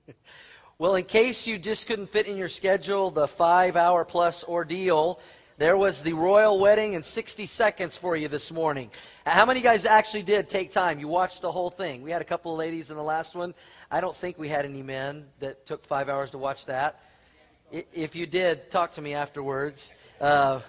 well, in case you just couldn't fit in your schedule the five hour plus ordeal, there was the royal wedding in 60 seconds for you this morning. How many guys actually did take time? You watched the whole thing. We had a couple of ladies in the last one. I don't think we had any men that took five hours to watch that. If you did, talk to me afterwards. Uh,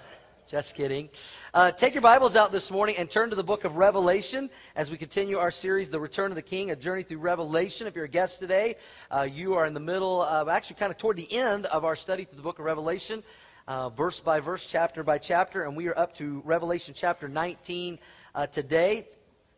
just kidding. Uh, take your Bibles out this morning and turn to the book of Revelation as we continue our series, The Return of the King, a journey through Revelation. If you're a guest today, uh, you are in the middle of, actually kind of toward the end of our study through the book of Revelation, uh, verse by verse, chapter by chapter, and we are up to Revelation chapter 19 uh, today.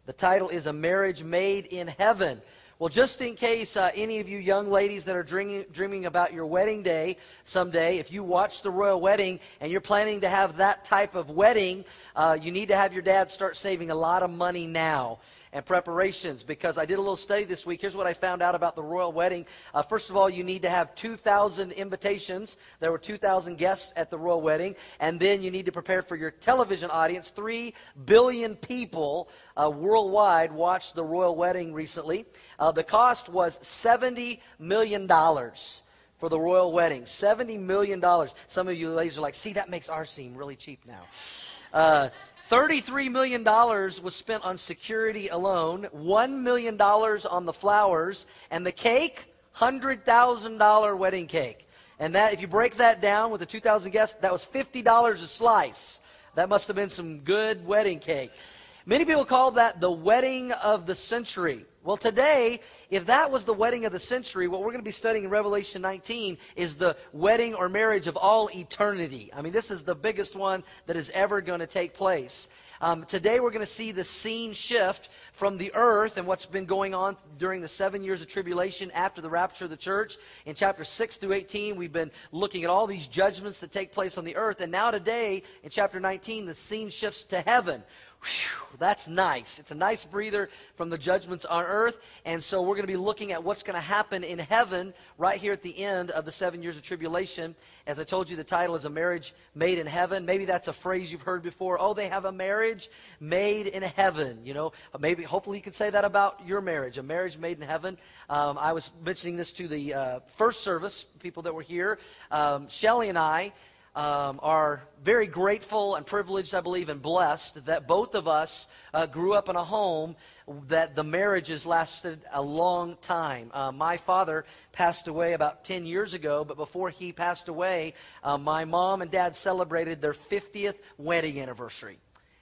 The title is A Marriage Made in Heaven. Well, just in case uh, any of you young ladies that are dreaming, dreaming about your wedding day someday, if you watch the royal wedding and you're planning to have that type of wedding, uh, you need to have your dad start saving a lot of money now and preparations because I did a little study this week. Here's what I found out about the royal wedding. Uh, first of all, you need to have 2,000 invitations. There were 2,000 guests at the royal wedding. And then you need to prepare for your television audience. Three billion people uh, worldwide watched the royal wedding recently. Uh, the cost was $70 million for the royal wedding. $70 million. Some of you ladies are like, see, that makes ours seem really cheap now. Uh, $33 million was spent on security alone, $1 million on the flowers, and the cake, $100,000 wedding cake. And that, if you break that down with the 2,000 guests, that was $50 a slice. That must have been some good wedding cake. Many people call that the wedding of the century. Well, today, if that was the wedding of the century, what we're going to be studying in Revelation 19 is the wedding or marriage of all eternity. I mean, this is the biggest one that is ever going to take place. Um, today, we're going to see the scene shift from the earth and what's been going on during the seven years of tribulation after the rapture of the church. In chapter 6 through 18, we've been looking at all these judgments that take place on the earth. And now, today, in chapter 19, the scene shifts to heaven That's nice. It's a nice breather from the judgments on earth. And so we're going to be looking at what's going to happen in heaven right here at the end of the seven years of tribulation. As I told you, the title is A Marriage Made in Heaven. Maybe that's a phrase you've heard before. Oh, they have a marriage made in heaven. You know, maybe, hopefully you could say that about your marriage, a marriage made in heaven. Um, I was mentioning this to the uh, first service, people that were here. Um, Shelly and I um, are very grateful and privileged, I believe, and blessed that both of us uh, grew up in a home that the marriages lasted a long time. Uh, my father passed away about 10 years ago, but before he passed away, uh, my mom and dad celebrated their 50th wedding anniversary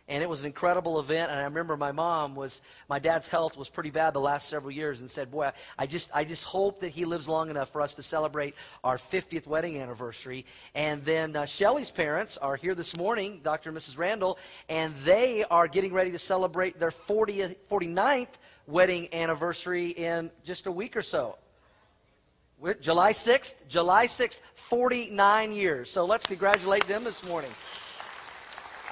and it was an incredible event. And I remember my mom was, my dad's health was pretty bad the last several years, and said, "Boy, I just, I just hope that he lives long enough for us to celebrate our 50th wedding anniversary." And then uh, Shelly's parents are here this morning, Dr. and Mrs. Randall, and they are getting ready to celebrate their 40th, 49th wedding anniversary in just a week or so. July 6th, July 6th, 49 years. So let's congratulate them this morning.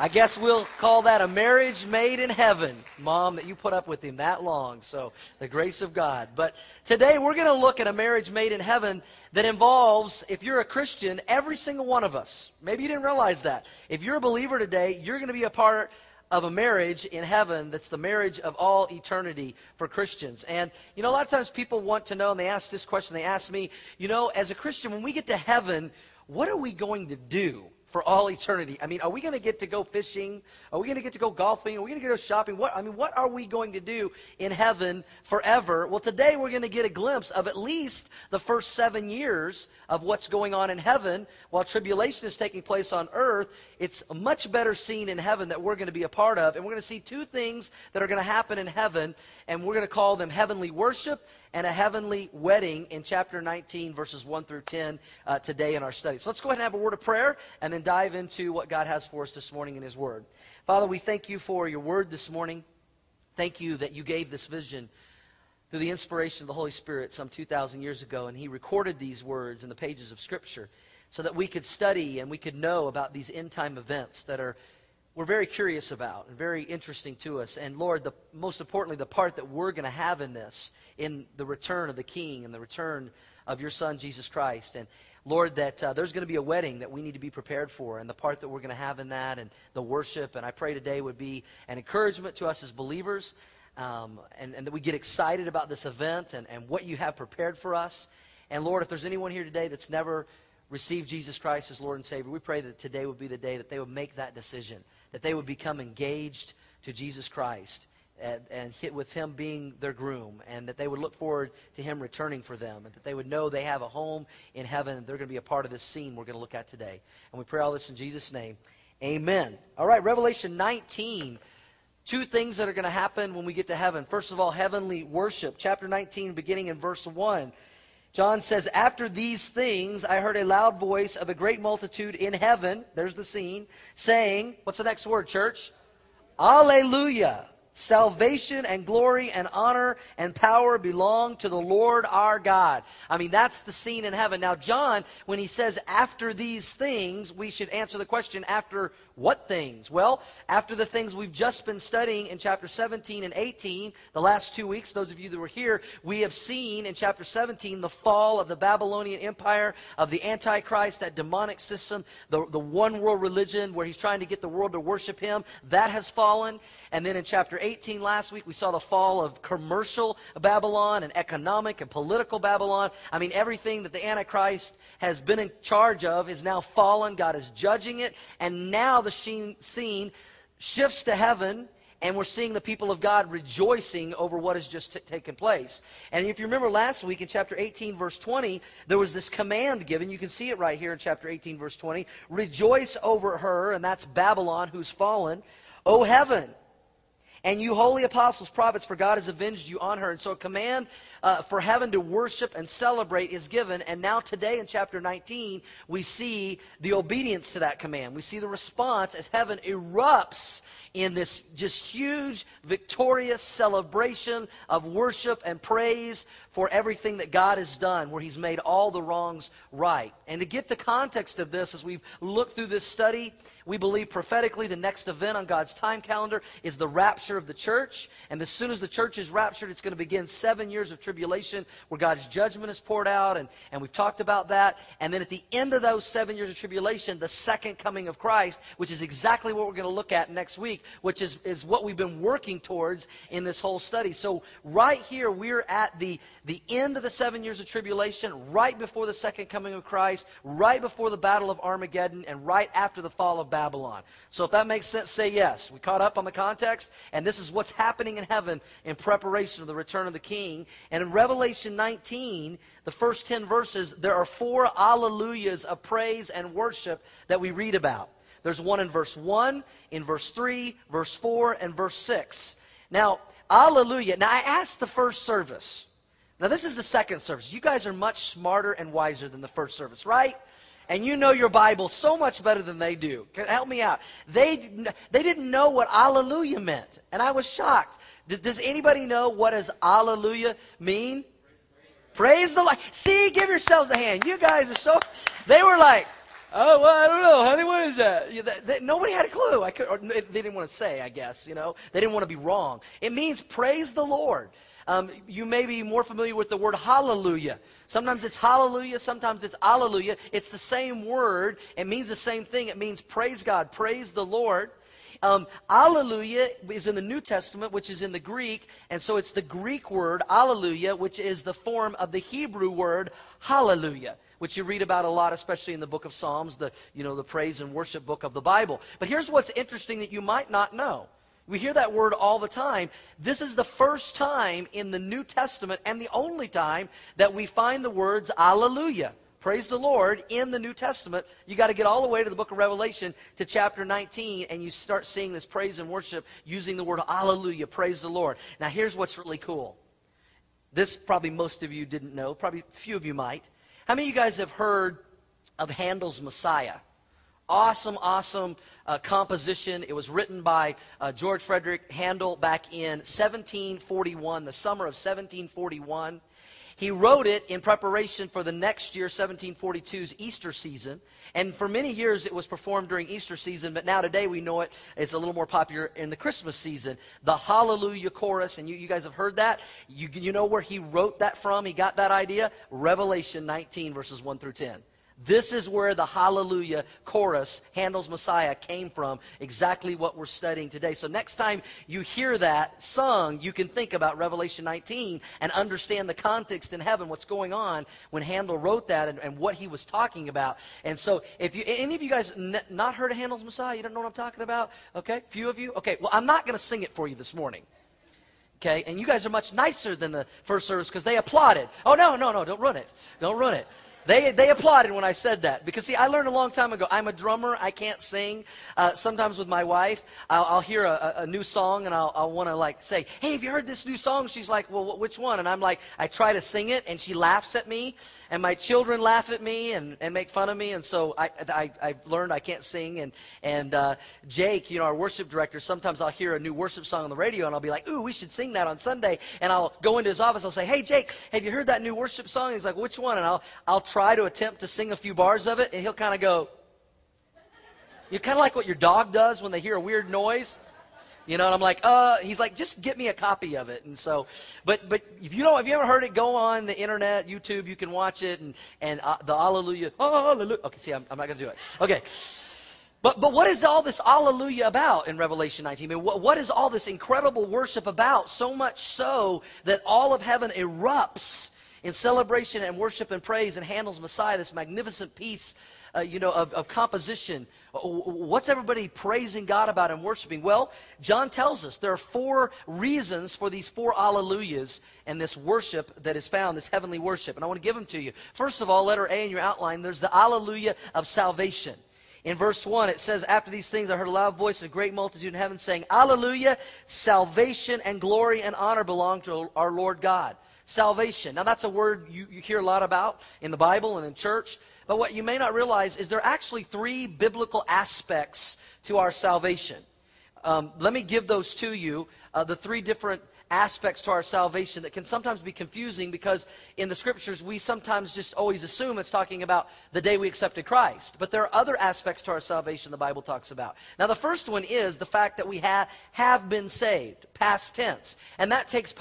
I guess we'll call that a marriage made in heaven, Mom, that you put up with him that long. So, the grace of God. But today we're going to look at a marriage made in heaven that involves, if you're a Christian, every single one of us. Maybe you didn't realize that. If you're a believer today, you're going to be a part of a marriage in heaven that's the marriage of all eternity for Christians. And, you know, a lot of times people want to know, and they ask this question, they ask me, you know, as a Christian, when we get to heaven, what are we going to do? For all eternity. I mean, are we going to get to go fishing? Are we going to get to go golfing? Are we going to go shopping? What I mean, what are we going to do in heaven forever? Well, today we're going to get a glimpse of at least the first 7 years of what's going on in heaven while tribulation is taking place on earth. It's a much better scene in heaven that we're going to be a part of, and we're going to see two things that are going to happen in heaven, and we're going to call them heavenly worship and a heavenly wedding in chapter 19, verses 1 through 10, uh, today in our study. So let's go ahead and have a word of prayer and then dive into what God has for us this morning in His Word. Father, we thank you for your Word this morning. Thank you that you gave this vision through the inspiration of the Holy Spirit some 2,000 years ago, and He recorded these words in the pages of Scripture so that we could study and we could know about these end time events that are we're very curious about and very interesting to us. And Lord, the, most importantly, the part that we're going to have in this, in the return of the King and the return of your Son, Jesus Christ. And Lord, that uh, there's going to be a wedding that we need to be prepared for, and the part that we're going to have in that, and the worship. And I pray today would be an encouragement to us as believers, um, and, and that we get excited about this event and, and what you have prepared for us. And Lord, if there's anyone here today that's never received Jesus Christ as Lord and Savior, we pray that today would be the day that they would make that decision, that they would become engaged to Jesus Christ and, and with Him being their groom, and that they would look forward to Him returning for them, and that they would know they have a home in heaven, and they're going to be a part of this scene we're going to look at today. And we pray all this in Jesus' name. Amen. All right, Revelation 19. Two things that are going to happen when we get to heaven. First of all, heavenly worship. Chapter 19, beginning in verse 1. John says, After these things, I heard a loud voice of a great multitude in heaven, there's the scene, saying, What's the next word, church? Alleluia. Salvation and glory and honor and power belong to the Lord our God. I mean, that's the scene in heaven. Now, John, when he says after these things, we should answer the question after what things? Well, after the things we've just been studying in chapter 17 and 18, the last two weeks, those of you that were here, we have seen in chapter 17 the fall of the Babylonian Empire, of the Antichrist, that demonic system, the, the one world religion where he's trying to get the world to worship him. That has fallen. And then in chapter 18 last week, we saw the fall of commercial Babylon and economic and political Babylon. I mean, everything that the Antichrist has been in charge of is now fallen. God is judging it. And now the scene shifts to heaven, and we're seeing the people of God rejoicing over what has just t- taken place. And if you remember last week in chapter 18, verse 20, there was this command given. You can see it right here in chapter 18, verse 20. Rejoice over her, and that's Babylon who's fallen. O heaven, and you holy apostles, prophets, for God has avenged you on her. And so a command uh, for heaven to worship and celebrate is given. And now today in chapter 19, we see the obedience to that command. We see the response as heaven erupts in this just huge, victorious celebration of worship and praise for everything that God has done, where He's made all the wrongs right. And to get the context of this, as we've looked through this study, we believe prophetically the next event on God's time calendar is the rapture of the church. And as soon as the church is raptured, it's going to begin seven years of tribulation where God's judgment is poured out. And, and we've talked about that. And then at the end of those seven years of tribulation, the second coming of Christ, which is exactly what we're going to look at next week, which is, is what we've been working towards in this whole study. So right here, we're at the, the end of the seven years of tribulation, right before the second coming of Christ, right before the battle of Armageddon, and right after the fall of Babylon. So if that makes sense, say yes. We caught up on the context, and this is what's happening in heaven in preparation of the return of the King. And in Revelation 19, the first 10 verses, there are four alleluias of praise and worship that we read about. There's one in verse 1, in verse 3, verse 4, and verse 6. Now, alleluia. Now, I asked the first service. Now, this is the second service. You guys are much smarter and wiser than the first service, right? And you know your Bible so much better than they do. Help me out. They, they didn't know what Alleluia meant, and I was shocked. Does, does anybody know what does Alleluia mean? Praise the Lord. See, give yourselves a hand. You guys are so. They were like, oh, well, I don't know, honey. What is that? Yeah, they, they, nobody had a clue. I could, or they didn't want to say. I guess you know they didn't want to be wrong. It means praise the Lord. Um, you may be more familiar with the word hallelujah. Sometimes it's hallelujah, sometimes it's alleluia. It's the same word. It means the same thing. It means praise God, praise the Lord. Um, alleluia is in the New Testament, which is in the Greek, and so it's the Greek word alleluia, which is the form of the Hebrew word hallelujah, which you read about a lot, especially in the book of Psalms, the you know the praise and worship book of the Bible. But here's what's interesting that you might not know. We hear that word all the time. This is the first time in the New Testament and the only time that we find the words Alleluia. Praise the Lord in the New Testament. You got to get all the way to the book of Revelation to chapter 19 and you start seeing this praise and worship using the word Alleluia. Praise the Lord. Now here's what's really cool. This probably most of you didn't know. Probably a few of you might. How many of you guys have heard of Handel's Messiah? Awesome, awesome uh, composition. It was written by uh, George Frederick Handel back in 1741, the summer of 1741. He wrote it in preparation for the next year, 1742's Easter season. And for many years it was performed during Easter season, but now today we know it is a little more popular in the Christmas season. The Hallelujah Chorus, and you, you guys have heard that. You, you know where he wrote that from? He got that idea? Revelation 19, verses 1 through 10. This is where the Hallelujah chorus, Handel's Messiah, came from. Exactly what we're studying today. So next time you hear that sung, you can think about Revelation 19 and understand the context in heaven, what's going on when Handel wrote that and, and what he was talking about. And so if you, any of you guys n- not heard of Handel's Messiah, you don't know what I'm talking about? Okay, few of you? Okay, well, I'm not going to sing it for you this morning. Okay, and you guys are much nicer than the first service because they applauded. Oh, no, no, no, don't run it. Don't run it. They, they applauded when I said that. Because, see, I learned a long time ago, I'm a drummer, I can't sing. Uh, sometimes with my wife, I'll, I'll hear a, a new song and I'll, I'll want to, like, say, hey, have you heard this new song? She's like, well, which one? And I'm like, I try to sing it and she laughs at me and my children laugh at me and, and make fun of me, and so I, I, I've learned I can't sing. And, and uh, Jake, you know, our worship director, sometimes I'll hear a new worship song on the radio, and I'll be like, ooh, we should sing that on Sunday. And I'll go into his office, I'll say, hey, Jake, have you heard that new worship song? He's like, which one? And I'll, I'll try to attempt to sing a few bars of it, and he'll kind of go, you're kind of like what your dog does when they hear a weird noise. You know, and I'm like, uh, he's like, just get me a copy of it. And so, but but if you don't, if you ever heard it, go on the internet, YouTube, you can watch it, and and uh, the Alleluia, Hallelujah. Okay, see, I'm, I'm not gonna do it. Okay. But, but what is all this Alleluia about in Revelation 19? I mean, what, what is all this incredible worship about? So much so that all of heaven erupts in celebration and worship and praise and Handel's Messiah, this magnificent piece, uh, you know, of, of composition What's everybody praising God about and worshiping? Well, John tells us there are four reasons for these four alleluias and this worship that is found, this heavenly worship. And I want to give them to you. First of all, letter A in your outline, there's the alleluia of salvation. In verse 1, it says, After these things I heard a loud voice of a great multitude in heaven saying, Alleluia, salvation and glory and honor belong to our Lord God. Salvation. Now, that's a word you, you hear a lot about in the Bible and in church. But what you may not realize is there are actually three biblical aspects to our salvation. Um, let me give those to you, uh, the three different aspects to our salvation that can sometimes be confusing because in the scriptures we sometimes just always assume it's talking about the day we accepted Christ. But there are other aspects to our salvation the Bible talks about. Now, the first one is the fact that we ha- have been saved, past tense. And that takes,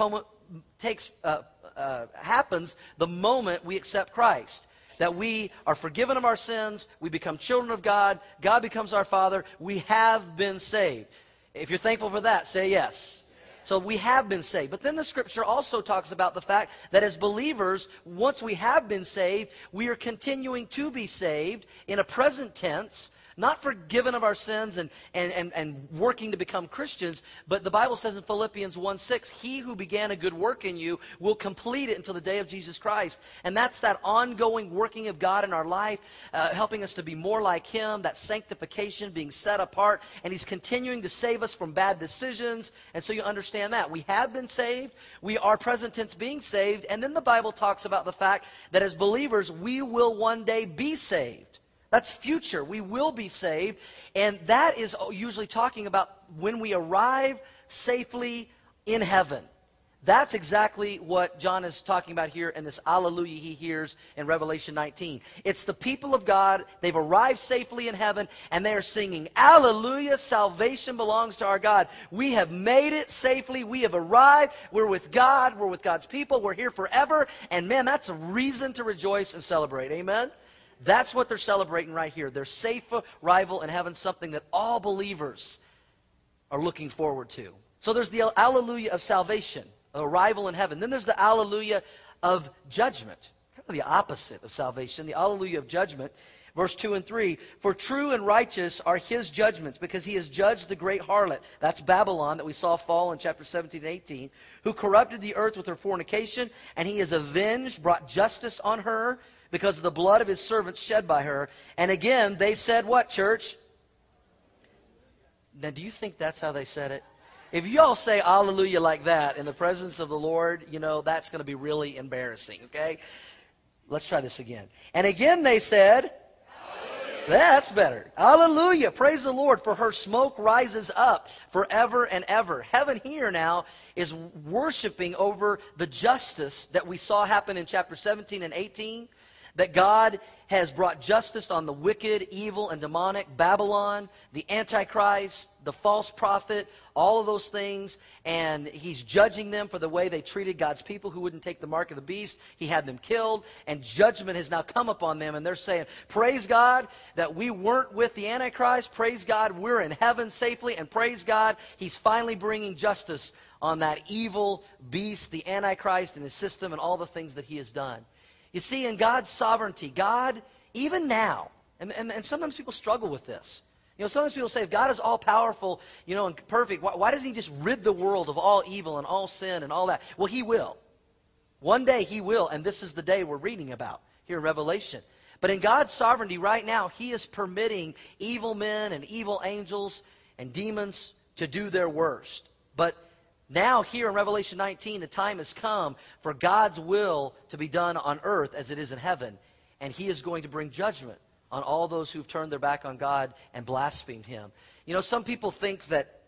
takes uh, uh, happens the moment we accept Christ that we are forgiven of our sins, we become children of God, God becomes our Father, we have been saved. If you're thankful for that, say yes. So we have been saved. But then the scripture also talks about the fact that as believers, once we have been saved, we are continuing to be saved in a present tense not forgiven of our sins and, and, and, and working to become Christians, but the Bible says in Philippians 1 6, He who began a good work in you will complete it until the day of Jesus Christ. And that's that ongoing working of God in our life, uh, helping us to be more like Him, that sanctification, being set apart. And He's continuing to save us from bad decisions. And so you understand that. We have been saved. We are present tense being saved. And then the Bible talks about the fact that as believers, we will one day be saved. That's future. We will be saved. And that is usually talking about when we arrive safely in heaven. That's exactly what John is talking about here in this Alleluia he hears in Revelation 19. It's the people of God. They've arrived safely in heaven and they are singing, Alleluia, salvation belongs to our God. We have made it safely. We have arrived. We're with God. We're with God's people. We're here forever. And man, that's a reason to rejoice and celebrate. Amen? That's what they're celebrating right here. Their safe arrival in heaven, something that all believers are looking forward to. So there's the Alleluia of salvation, arrival in heaven. Then there's the Alleluia of judgment. Kind of the opposite of salvation, the Alleluia of judgment. Verse 2 and 3 For true and righteous are his judgments, because he has judged the great harlot, that's Babylon, that we saw fall in chapter 17 and 18, who corrupted the earth with her fornication, and he has avenged, brought justice on her because of the blood of his servants shed by her. And again, they said, What, church? Now, do you think that's how they said it? If you all say hallelujah like that in the presence of the Lord, you know, that's going to be really embarrassing, okay? Let's try this again. And again they said, that's better. Hallelujah. Praise the Lord, for her smoke rises up forever and ever. Heaven here now is worshiping over the justice that we saw happen in chapter 17 and 18 that God has brought justice on the wicked, evil, and demonic Babylon, the Antichrist, the false prophet, all of those things, and he's judging them for the way they treated God's people who wouldn't take the mark of the beast. He had them killed, and judgment has now come upon them, and they're saying, Praise God that we weren't with the Antichrist. Praise God we're in heaven safely, and praise God he's finally bringing justice on that evil beast, the Antichrist, and his system, and all the things that he has done. You see, in God's sovereignty, God, even now, and, and, and sometimes people struggle with this. You know, sometimes people say, if God is all powerful, you know, and perfect, why, why doesn't He just rid the world of all evil and all sin and all that? Well, He will. One day He will, and this is the day we're reading about here in Revelation. But in God's sovereignty right now, He is permitting evil men and evil angels and demons to do their worst. But now, here in Revelation 19, the time has come for God's will to be done on earth as it is in heaven. And He is going to bring judgment on all those who've turned their back on God and blasphemed Him. You know, some people think that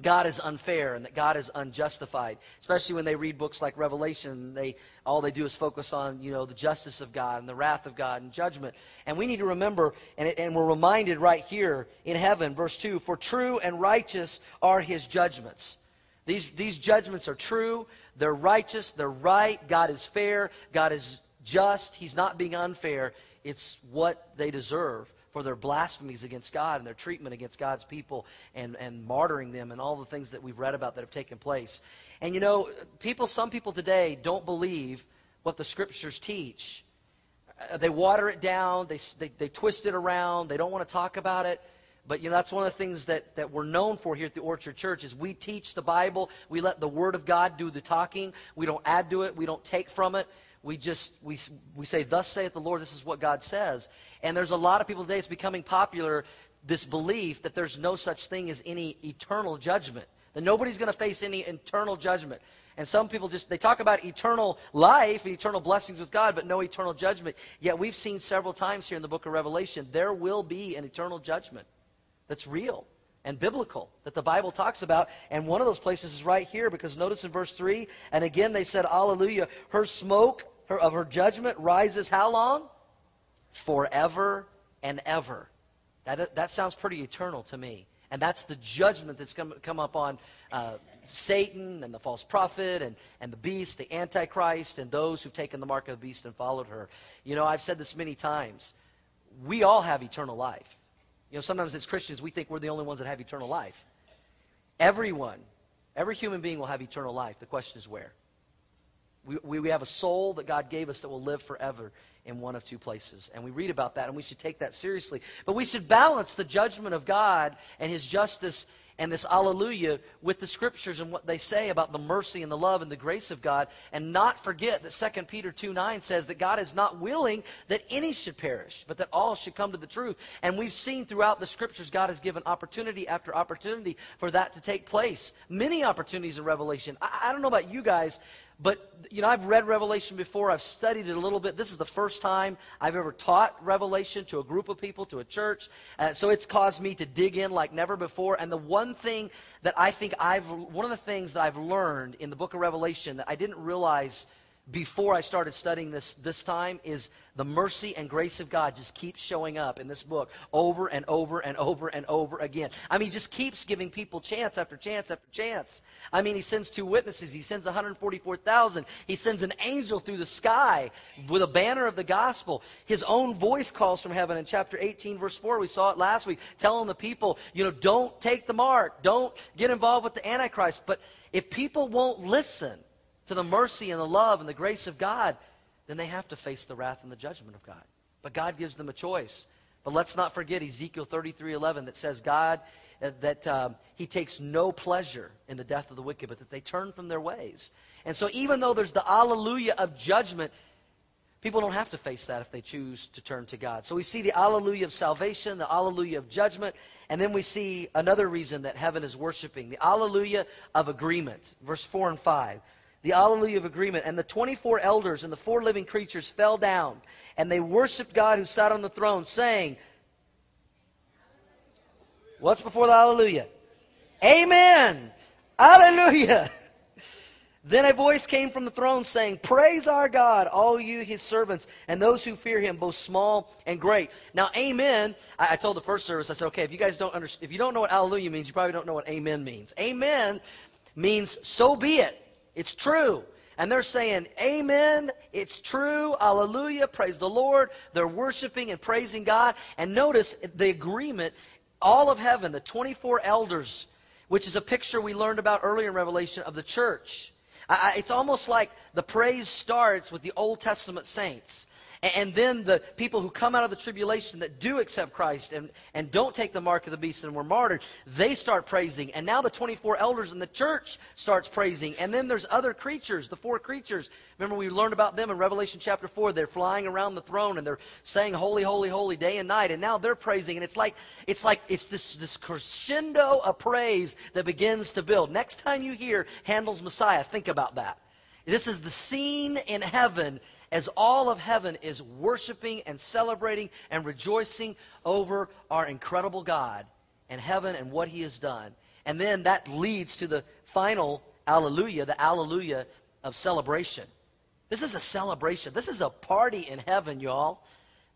God is unfair and that God is unjustified, especially when they read books like Revelation. They all they do is focus on you know the justice of God and the wrath of God and judgment. And we need to remember, and, and we're reminded right here in heaven, verse two: For true and righteous are His judgments. These, these judgments are true, they're righteous, they're right. God is fair, God is just. He's not being unfair. It's what they deserve for their blasphemies against God and their treatment against God's people and, and martyring them and all the things that we've read about that have taken place. And you know, people, some people today don't believe what the scriptures teach. Uh, they water it down, they, they, they twist it around, they don't want to talk about it. But you know that's one of the things that, that we're known for here at the Orchard Church is we teach the Bible. We let the Word of God do the talking. We don't add to it. We don't take from it. We just we we say, "Thus saith the Lord." This is what God says. And there's a lot of people today. It's becoming popular this belief that there's no such thing as any eternal judgment. That nobody's going to face any eternal judgment. And some people just they talk about eternal life and eternal blessings with God, but no eternal judgment. Yet we've seen several times here in the book of Revelation there will be an eternal judgment that's real and biblical that the Bible talks about. And one of those places is right here because notice in verse 3 and again they said, Alleluia, her smoke her, of her judgment rises how long? Forever and ever. That, that sounds pretty eternal to me. And that's the judgment that's come, come up on uh, Satan and the false prophet and, and the beast, the Antichrist, and those who've taken the mark of the beast and followed her. You know, I've said this many times. We all have eternal life. You know, sometimes as Christians, we think we're the only ones that have eternal life. Everyone, every human being will have eternal life. The question is where? We, we, we have a soul that God gave us that will live forever in one of two places. And we read about that, and we should take that seriously. But we should balance the judgment of God and His justice and this alleluia with the scriptures and what they say about the mercy and the love and the grace of God and not forget that 2 Peter 2 9 says that God is not willing that any should perish, but that all should come to the truth. And we've seen throughout the scriptures God has given opportunity after opportunity for that to take place. Many opportunities in Revelation. I, I don't know about you guys, but, you know, I've read Revelation before. I've studied it a little bit. This is the first time I've ever taught Revelation to a group of people, to a church. Uh, so it's caused me to dig in like never before. And the one thing that I think I've, one of the things that I've learned in the book of Revelation that I didn't realize before I started studying this this time is the mercy and grace of God just keeps showing up in this book over and over and over and over again. I mean, just keeps giving people chance after chance after chance. I mean, he sends two witnesses. He sends 144,000. He sends an angel through the sky with a banner of the gospel. His own voice calls from heaven in chapter 18, verse 4. We saw it last week, telling the people, you know, don't take the mark. Don't get involved with the Antichrist. But if people won't listen, to the mercy and the love and the grace of God, then they have to face the wrath and the judgment of God. But God gives them a choice. But let's not forget Ezekiel 33:11 that says God uh, that um, He takes no pleasure in the death of the wicked, but that they turn from their ways. And so, even though there's the Alleluia of judgment, people don't have to face that if they choose to turn to God. So we see the Alleluia of salvation, the Alleluia of judgment, and then we see another reason that heaven is worshiping, the Alleluia of agreement. Verse 4 and 5 the Alleluia of Agreement. And the 24 elders and the four living creatures fell down, and they worshiped God who sat on the throne, saying, What's before the Alleluia? Amen. Alleluia. Then a voice came from the throne saying, Praise our God, all you his servants, and those who fear him, both small and great. Now, amen. I, I told the first service, I said, okay, if you guys don't understand, if you don't know what hallelujah means, you probably don't know what amen means. Amen means so be it. It's true. And they're saying, Amen, it's true, hallelujah, praise the Lord. They're worshiping and praising God. And notice the agreement, all of heaven, the 24 elders, which is a picture we learned about earlier in Revelation of the church. I, it's almost like the praise starts with the Old Testament saints. And then the people who come out of the tribulation that do accept Christ and, and don't take the mark of the beast and were martyred, they start praising. And now the 24 elders in the church starts praising. And then there's other creatures, the four creatures. Remember we learned about them in Revelation chapter 4. They're flying around the throne and they're saying holy, holy, holy day and night. And now they're praising. And it's like, it's like, it's this, this crescendo of praise that begins to build. Next time you hear Handel's Messiah, think about that. This is the scene in heaven as all of heaven is worshiping and celebrating and rejoicing over our incredible God and heaven and what he has done. And then that leads to the final alleluia, the alleluia of celebration. This is a celebration. This is a party in heaven, y'all.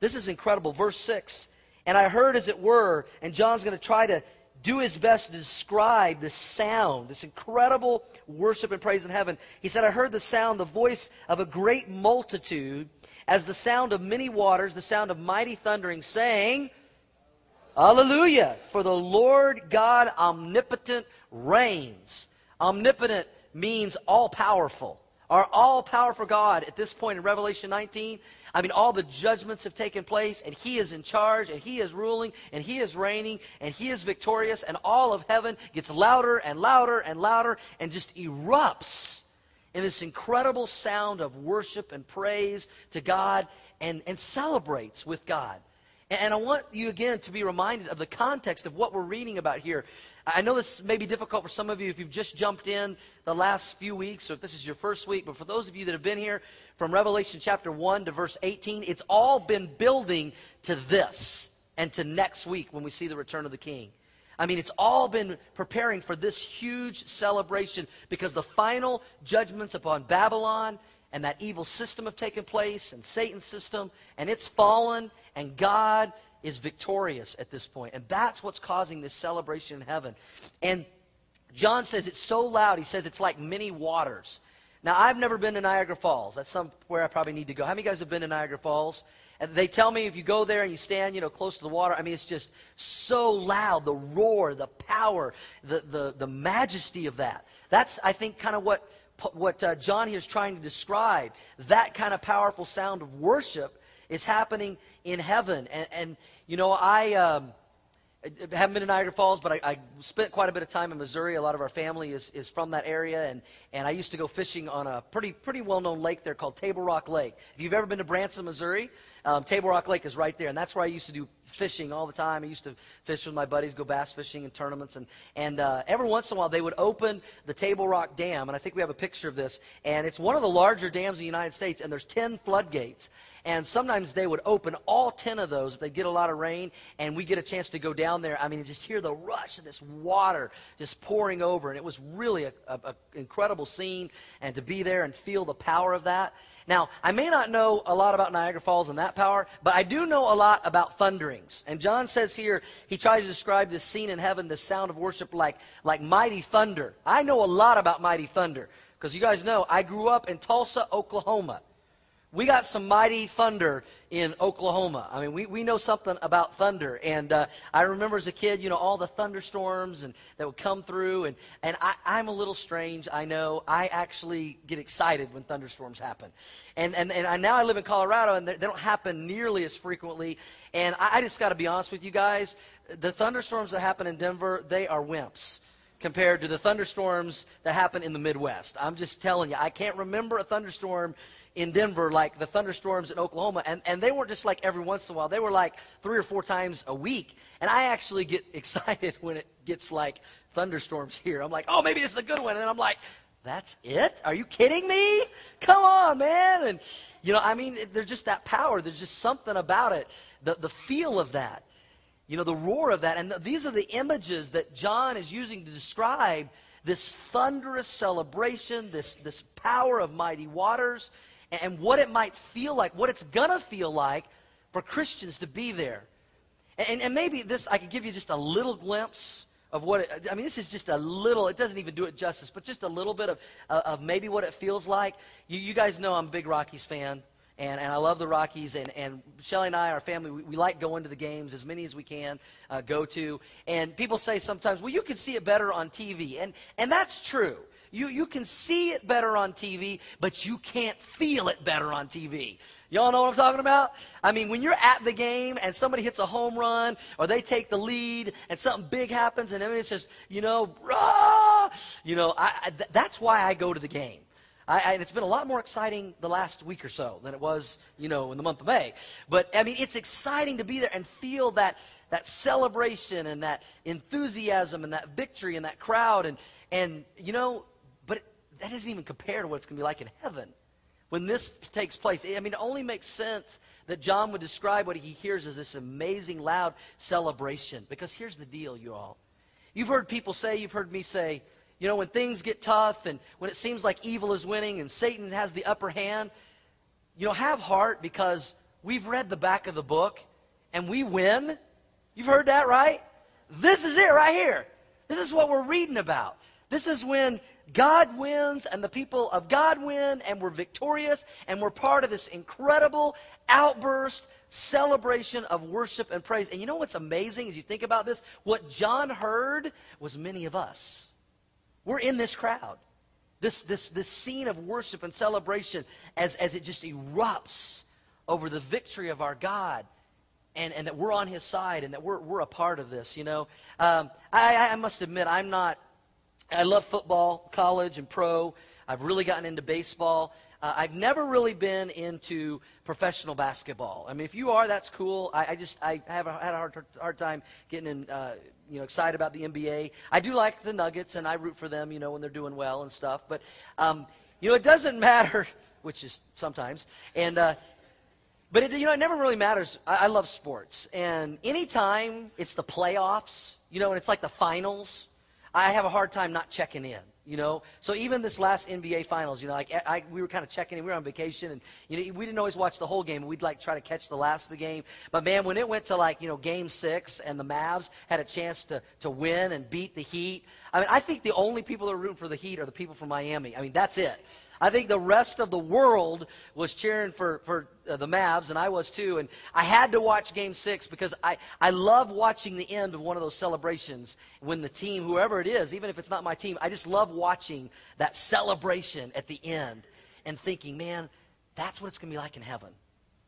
This is incredible. Verse 6. And I heard, as it were, and John's going to try to do his best to describe the sound, this incredible worship and praise in heaven. He said, I heard the sound, the voice of a great multitude, as the sound of many waters, the sound of mighty thundering, saying, Hallelujah! For the Lord God omnipotent reigns. Omnipotent means all powerful. Our all powerful God at this point in Revelation 19 I mean, all the judgments have taken place, and He is in charge, and He is ruling, and He is reigning, and He is victorious, and all of heaven gets louder and louder and louder and just erupts in this incredible sound of worship and praise to God and, and celebrates with God. And I want you again to be reminded of the context of what we're reading about here. I know this may be difficult for some of you if you've just jumped in the last few weeks or if this is your first week, but for those of you that have been here from Revelation chapter 1 to verse 18, it's all been building to this and to next week when we see the return of the king. I mean, it's all been preparing for this huge celebration because the final judgments upon Babylon and that evil system have taken place and Satan's system, and it's fallen, and God is victorious at this point. And that's what's causing this celebration in heaven. And John says it's so loud, he says it's like many waters. Now, I've never been to Niagara Falls. That's somewhere I probably need to go. How many of you guys have been to Niagara Falls? And they tell me if you go there and you stand, you know, close to the water, I mean, it's just so loud. The roar, the power, the, the, the majesty of that. That's, I think, kind of what, what uh, John here is trying to describe. That kind of powerful sound of worship is happening in heaven. And, and you know, I, um, haven't been to Niagara Falls, but I, I spent quite a bit of time in Missouri. A lot of our family is, is from that area, and, and I used to go fishing on a pretty pretty well known lake there called Table Rock Lake. If you've ever been to Branson, Missouri, um, Table Rock Lake is right there, and that's where I used to do fishing all the time. I used to fish with my buddies, go bass fishing in tournaments, and and uh, every once in a while they would open the Table Rock Dam, and I think we have a picture of this, and it's one of the larger dams in the United States, and there's 10 floodgates, and sometimes they would open all 10 of those if they get a lot of rain, and we get a chance to go down there. I mean, just hear the rush of this water just pouring over. And it was really an incredible scene, and to be there and feel the power of that. Now, I may not know a lot about Niagara Falls and that power, but I do know a lot about thunderings. And John says here, he tries to describe this scene in heaven, this sound of worship, like, like mighty thunder. I know a lot about mighty thunder, because you guys know I grew up in Tulsa, Oklahoma we got some mighty thunder in Oklahoma. I mean, we, we know something about thunder. And uh, I remember as a kid, you know, all the thunderstorms and that would come through. And, and I, I'm a little strange, I know. I actually get excited when thunderstorms happen. And, and, and I, now I live in Colorado, and they, don't happen nearly as frequently. And I, I just got to be honest with you guys. The thunderstorms that happen in Denver, they are wimps compared to the thunderstorms that happen in the Midwest. I'm just telling you, I can't remember a thunderstorm in Denver like the thunderstorms in Oklahoma, and, and they weren't just like every once in a while. They were like three or four times a week. And I actually get excited when it gets like thunderstorms here. I'm like, oh, maybe this is a good one. And I'm like, that's it? Are you kidding me? Come on, man. And, you know, I mean, there's just that power. There's just something about it. The, the feel of that. You know, the roar of that. And the, these are the images that John is using to describe this thunderous celebration, this, this power of mighty waters, and, what it might feel like, what it's going to feel like for Christians to be there. And, and maybe this, I could give you just a little glimpse of what it, I mean, this is just a little, it doesn't even do it justice, but just a little bit of, uh, of maybe what it feels like. You, you guys know I'm a big Rockies fan. And, and I love the Rockies, and, and Shelly and I, our family, we, we like going to the games, as many as we can uh, go to. And people say sometimes, well, you can see it better on TV. And, and that's true. You, you can see it better on TV, but you can't feel it better on TV. Y'all know what I'm talking about? I mean, when you're at the game and somebody hits a home run or they take the lead and something big happens and I mean, it's just, you know, rah, you know, I, I, th- that's why I go to the game. I, I, and it's been a lot more exciting the last week or so than it was, you know, in the month of May. But I mean, it's exciting to be there and feel that that celebration and that enthusiasm and that victory and that crowd and and you know, that doesn't even compare to what it's going to be like in heaven when this takes place. I mean, it only makes sense that John would describe what he hears as this amazing, loud celebration. Because here's the deal, you all. You've heard people say, you've heard me say, you know, when things get tough and when it seems like evil is winning and Satan has the upper hand, you know, have heart because we've read the back of the book and we win. You've heard that, right? This is it right here. This is what we're reading about. This is when God wins and the people of God win and we're victorious and we're part of this incredible outburst celebration of worship and praise. And you know what's amazing as you think about this? What John heard was many of us. We're in this crowd. This, this, this scene of worship and celebration as, as it just erupts over the victory of our God and, and that we're on his side and that we're, we're a part of this, you know. Um, I, I must admit, I'm not, I love football, college and pro. I've really gotten into baseball. Uh, I've never really been into professional basketball. I mean, if you are, that's cool. I, I just I have a, had a hard, hard time getting in, uh, you know, excited about the NBA. I do like the Nuggets, and I root for them, you know, when they're doing well and stuff. But um, you know, it doesn't matter, which is sometimes, and uh, but it, you know, it never really matters. I, I love sports, and anytime it's the playoffs, you know, and it's like the finals, I have a hard time not checking in you know. So even this last NBA Finals, you know, like I, we were kind of checking in. We were on vacation, and you know, we didn't always watch the whole game. We'd like try to catch the last of the game. But man, when it went to like you know Game Six, and the Mavs had a chance to to win and beat the Heat, I mean, I think the only people that are rooting for the Heat are the people from Miami. I mean, that's it. I think the rest of the world was cheering for, for uh, the Mavs, and I was too. And I had to watch Game Six because I, I love watching the end of one of those celebrations when the team, whoever it is, even if it's not my team, I just love watching that celebration at the end and thinking, man, that's what it's going to be like in heaven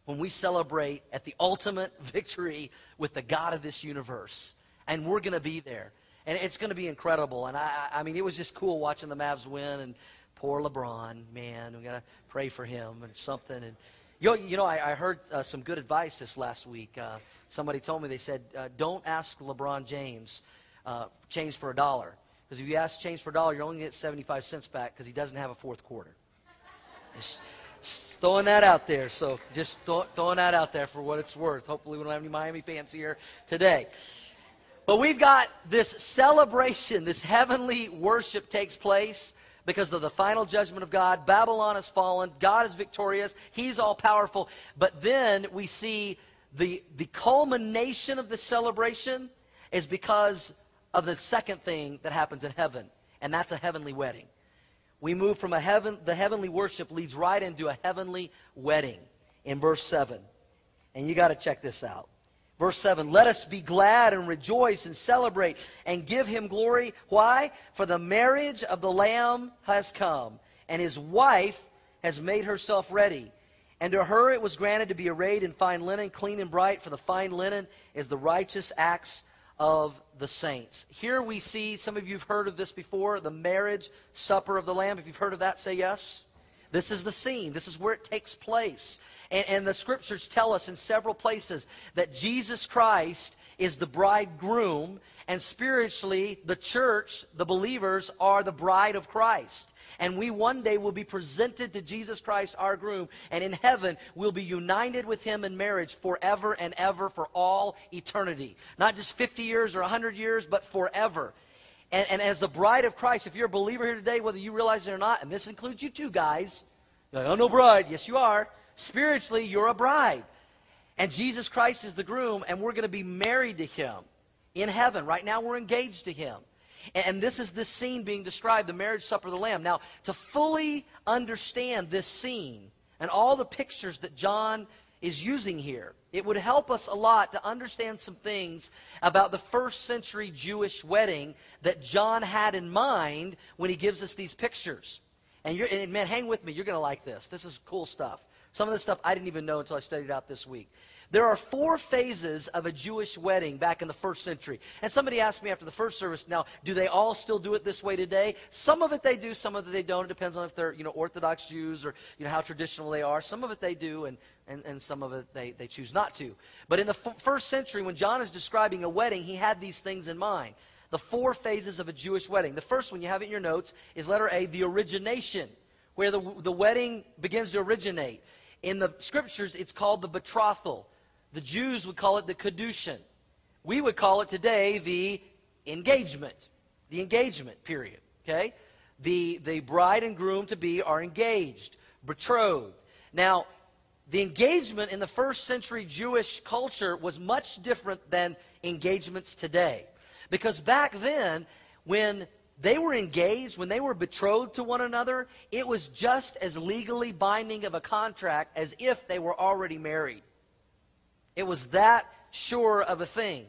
when we celebrate at the ultimate victory with the God of this universe. And we're going to be there. And it's going to be incredible. And I, I mean, it was just cool watching the Mavs win and poor LeBron, man, we got to pray for him or something. And you know, you know I, I heard uh, some good advice this last week. Uh, somebody told me they said, uh, don't ask LeBron James uh, change for a dollar because if you ask change for a dollar, you're only going to get 75 cents back because he doesn't have a fourth quarter. Just, just throwing that out there. So just th- throwing that out there for what it's worth. Hopefully, we don't have any Miami fans here today. But we've got this celebration, this heavenly worship takes place because of the final judgment of God. Babylon has fallen. God is victorious. He's all powerful. But then we see the, the culmination of the celebration is because of the second thing that happens in heaven, and that's a heavenly wedding. We move from a heaven, the heavenly worship leads right into a heavenly wedding in verse 7. And you got to check this out. Verse 7 Let us be glad and rejoice and celebrate and give him glory. Why? For the marriage of the Lamb has come, and his wife has made herself ready. And to her it was granted to be arrayed in fine linen, clean and bright, for the fine linen is the righteous acts of the saints. Here we see, some of you have heard of this before, the marriage supper of the Lamb. If you've heard of that, say yes. This is the scene. This is where it takes place. And, and the scriptures tell us in several places that Jesus Christ is the bridegroom, and spiritually, the church, the believers, are the bride of Christ. And we one day will be presented to Jesus Christ, our groom, and in heaven we'll be united with him in marriage forever and ever for all eternity. Not just 50 years or 100 years, but forever. And, and as the bride of Christ, if you're a believer here today, whether you realize it or not, and this includes you too, guys, you're like, oh, no bride. Yes, you are. Spiritually, you're a bride. And Jesus Christ is the groom, and we're going to be married to him in heaven. Right now, we're engaged to him. And this is this scene being described, the marriage supper of the Lamb. Now, to fully understand this scene and all the pictures that John is using here, it would help us a lot to understand some things about the first century Jewish wedding that John had in mind when he gives us these pictures. And, you're, and man, hang with me. You're going to like this. This is cool stuff. Some of this stuff I didn't even know until I studied out this week. There are four phases of a Jewish wedding back in the first century. And somebody asked me after the first service, now, do they all still do it this way today? Some of it they do, some of it they don't. It depends on if they're, you know, Orthodox Jews or, you know, how traditional they are. Some of it they do, and, and, and some of it they, they choose not to. But in the f- first century, when John is describing a wedding, he had these things in mind. The four phases of a Jewish wedding. The first one, you have it in your notes, is letter A, the origination, where the, the wedding begins to originate. In the scriptures, it's called the betrothal. The Jews would call it the Kedushin. We would call it today the engagement. The engagement period. Okay? The, the bride and groom to be are engaged, betrothed. Now, the engagement in the first century Jewish culture was much different than engagements today. Because back then, when they were engaged, when they were betrothed to one another, it was just as legally binding of a contract as if they were already married. It was that sure of a thing.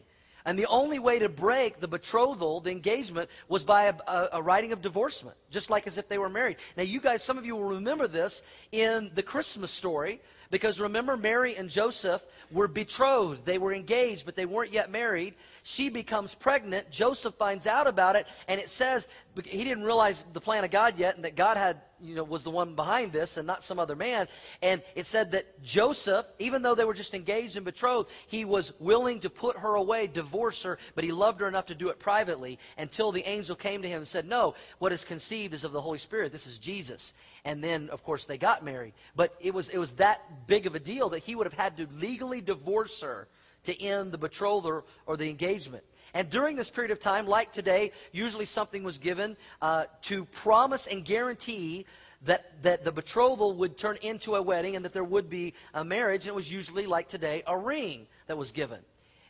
And the only way to break the betrothal, the engagement, was by a, a, a, writing of divorcement, just like as if they were married. Now, you guys, some of you will remember this in the Christmas story, because remember, Mary and Joseph were betrothed. They were engaged, but they weren't yet married. She becomes pregnant. Joseph finds out about it, and it says he didn't realize the plan of God yet, and that God had, you know, was the one behind this, and not some other man. And it said that Joseph, even though they were just engaged and betrothed, he was willing to put her away, divorce her, but he loved her enough to do it privately until the angel came to him and said, "No, what is conceived is of the Holy Spirit. This is Jesus." And then, of course, they got married. But it was it was that big of a deal that he would have had to legally divorce her to end the betrothal or the engagement. And during this period of time, like today, usually something was given uh, to promise and guarantee that, that the betrothal would turn into a wedding and that there would be a marriage. And it was usually, like today, a ring that was given.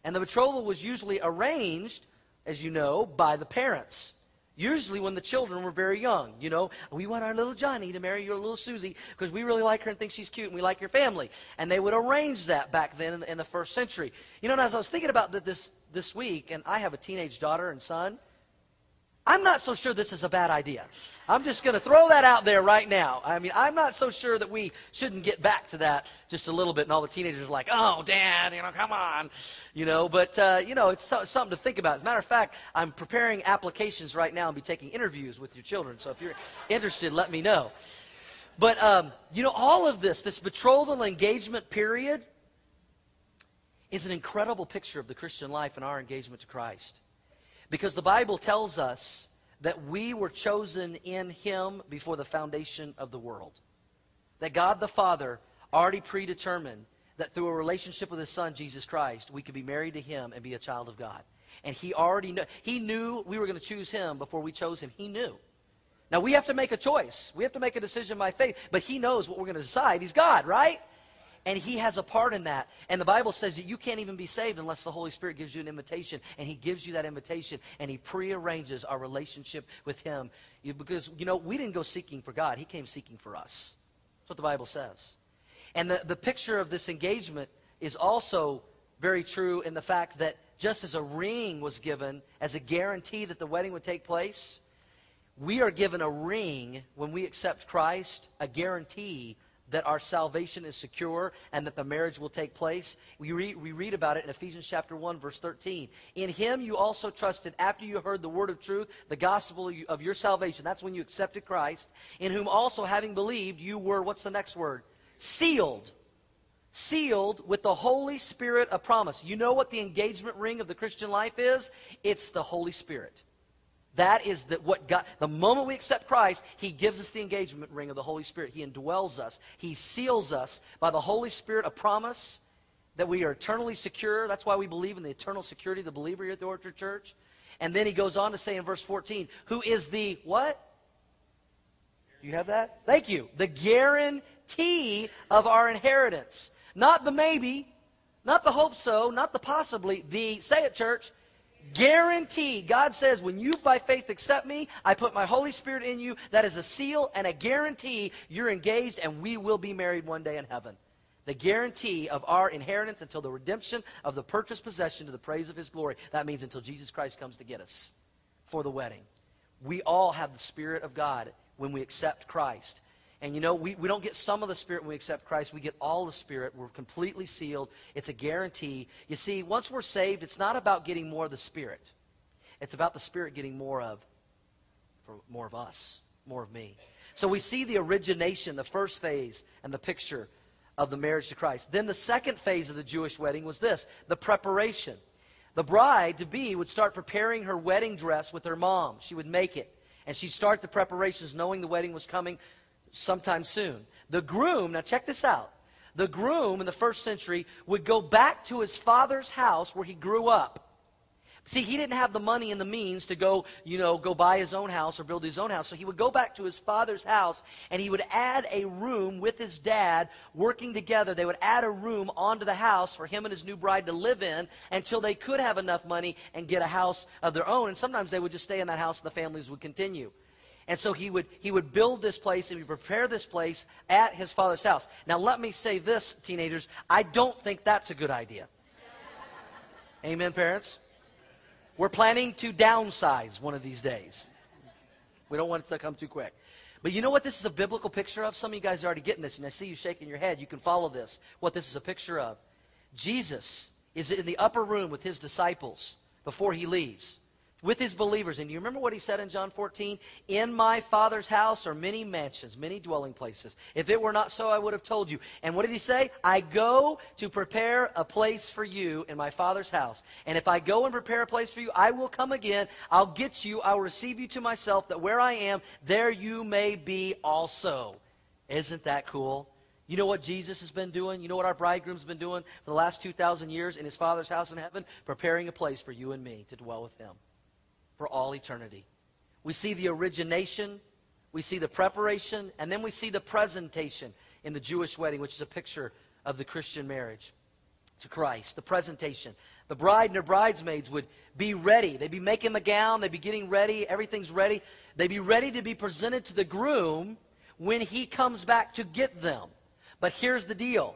And the betrothal was usually arranged, as you know, by the parents. Usually when the children were very young, you know, we want our little Johnny to marry your little Susie because we really like her and think she's cute and we like your family. And they would arrange that back then in the, in the first century. You know, and as I was thinking about this this week, and I have a teenage daughter and son, I'm not so sure this is a bad idea. I'm just going to throw that out there right now. I mean, I'm not so sure that we shouldn't get back to that just a little bit. And all the teenagers are like, oh, Dad, you know, come on. You know, but, uh, you know, it's so, something to think about. As a matter of fact, I'm preparing applications right now and be taking interviews with your children. So if you're interested, let me know. But, um, you know, all of this, this betrothal engagement period, is an incredible picture of the Christian life and our engagement to Christ. Because the Bible tells us that we were chosen in Him before the foundation of the world. That God the Father already predetermined that through a relationship with His Son, Jesus Christ, we could be married to Him and be a child of God. And He already knew. He knew we were going to choose Him before we chose Him. He knew. Now we have to make a choice. We have to make a decision by faith. But He knows what we're going to decide. He's God, right? And he has a part in that. And the Bible says that you can't even be saved unless the Holy Spirit gives you an invitation. And he gives you that invitation. And he prearranges our relationship with him. Because, you know, we didn't go seeking for God. He came seeking for us. That's what the Bible says. And the, the picture of this engagement is also very true in the fact that just as a ring was given as a guarantee that the wedding would take place, we are given a ring when we accept Christ, a guarantee that our salvation is secure and that the marriage will take place. We read, we read about it in Ephesians chapter 1, verse 13. In him you also trusted after you heard the word of truth, the gospel of your salvation. That's when you accepted Christ. In whom also, having believed, you were, what's the next word? Sealed. Sealed with the Holy Spirit of promise. You know what the engagement ring of the Christian life is? It's the Holy Spirit. That is that what God, the moment we accept Christ, He gives us the engagement ring of the Holy Spirit. He indwells us. He seals us by the Holy Spirit a promise that we are eternally secure. That's why we believe in the eternal security of the believer here at the Orchard Church. And then he goes on to say in verse 14, who is the what? You have that? Thank you. The guarantee of our inheritance. Not the maybe, not the hope so, not the possibly, the, say it, church, guarantee. God says, when you by faith accept me, I put my Holy Spirit in you. That is a seal and a guarantee you're engaged and we will be married one day in heaven. The guarantee of our inheritance until the redemption of the purchased possession to the praise of his glory. That means until Jesus Christ comes to get us for the wedding. We all have the Spirit of God when we accept Christ. And you know, we, we don't get some of the Spirit when we accept Christ. We get all the Spirit. We're completely sealed. It's a guarantee. You see, once we're saved, it's not about getting more of the Spirit. It's about the Spirit getting more of, more of us, more of me. So we see the origination, the first phase, and the picture of the marriage to Christ. Then the second phase of the Jewish wedding was this the preparation. The bride to be would start preparing her wedding dress with her mom. She would make it. And she'd start the preparations knowing the wedding was coming sometime soon. The groom, now check this out. The groom in the first century would go back to his father's house where he grew up. See, he didn't have the money and the means to go, you know, go buy his own house or build his own house. So he would go back to his father's house and he would add a room with his dad working together. They would add a room onto the house for him and his new bride to live in until they could have enough money and get a house of their own. And sometimes they would just stay in that house and the families would continue. And so he would, he would build this place and he would prepare this place at his father's house. Now, let me say this, teenagers. I don't think that's a good idea. Amen, parents? We're planning to downsize one of these days. We don't want it to come too quick. But you know what this is a biblical picture of? Some of you guys are already getting this, and I see you shaking your head. You can follow this, what this is a picture of. Jesus is in the upper room with his disciples before he leaves with his believers. And you remember what he said in John 14? In my Father's house are many mansions, many dwelling places. If it were not so, I would have told you. And what did he say? I go to prepare a place for you in my Father's house. And if I go and prepare a place for you, I will come again. I'll get you. I'll receive you to myself, that where I am, there you may be also. Isn't that cool? You know what Jesus has been doing? You know what our bridegroom's been doing for the last 2,000 years in his Father's house in heaven? Preparing a place for you and me to dwell with him for all eternity. We see the origination, we see the preparation, and then we see the presentation in the Jewish wedding, which is a picture of the Christian marriage to Christ. The presentation. The bride and her bridesmaids would be ready. They'd be making the gown, they'd be getting ready, everything's ready. They'd be ready to be presented to the groom when he comes back to get them. But here's the deal.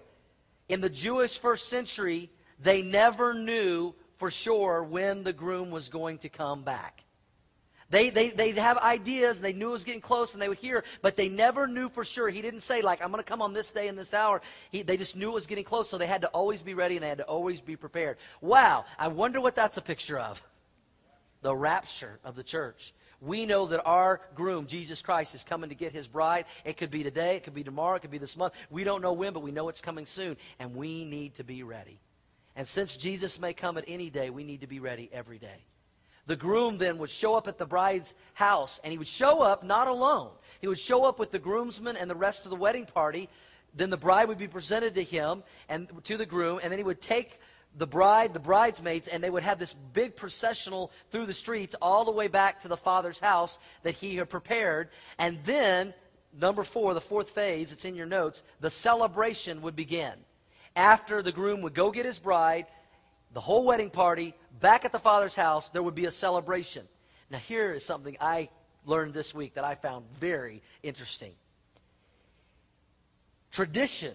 In the Jewish first century, they never knew for sure when the groom was going to come back. They, they, they'd have ideas, and they knew it was getting close, and they would hear, but they never knew for sure. He didn't say, like, I'm going to come on this day and this hour. He, they just knew it was getting close, so they had to always be ready, and they had to always be prepared. Wow, I wonder what that's a picture of. The rapture of the church. We know that our groom, Jesus Christ, is coming to get his bride. It could be today, it could be tomorrow, it could be this month. We don't know when, but we know it's coming soon, and we need to be ready. And since Jesus may come at any day, we need to be ready every day. The groom then would show up at the bride's house, and he would show up not alone. He would show up with the groomsmen and the rest of the wedding party. Then the bride would be presented to him and to the groom, and then he would take the bride, the bridesmaids, and they would have this big processional through the streets all the way back to the father's house that he had prepared. And then, number four, the fourth phase, it's in your notes, the celebration would begin after the groom would go get his bride, the whole wedding party, back at the father's house, there would be a celebration. Now, here is something I learned this week that I found very interesting. Tradition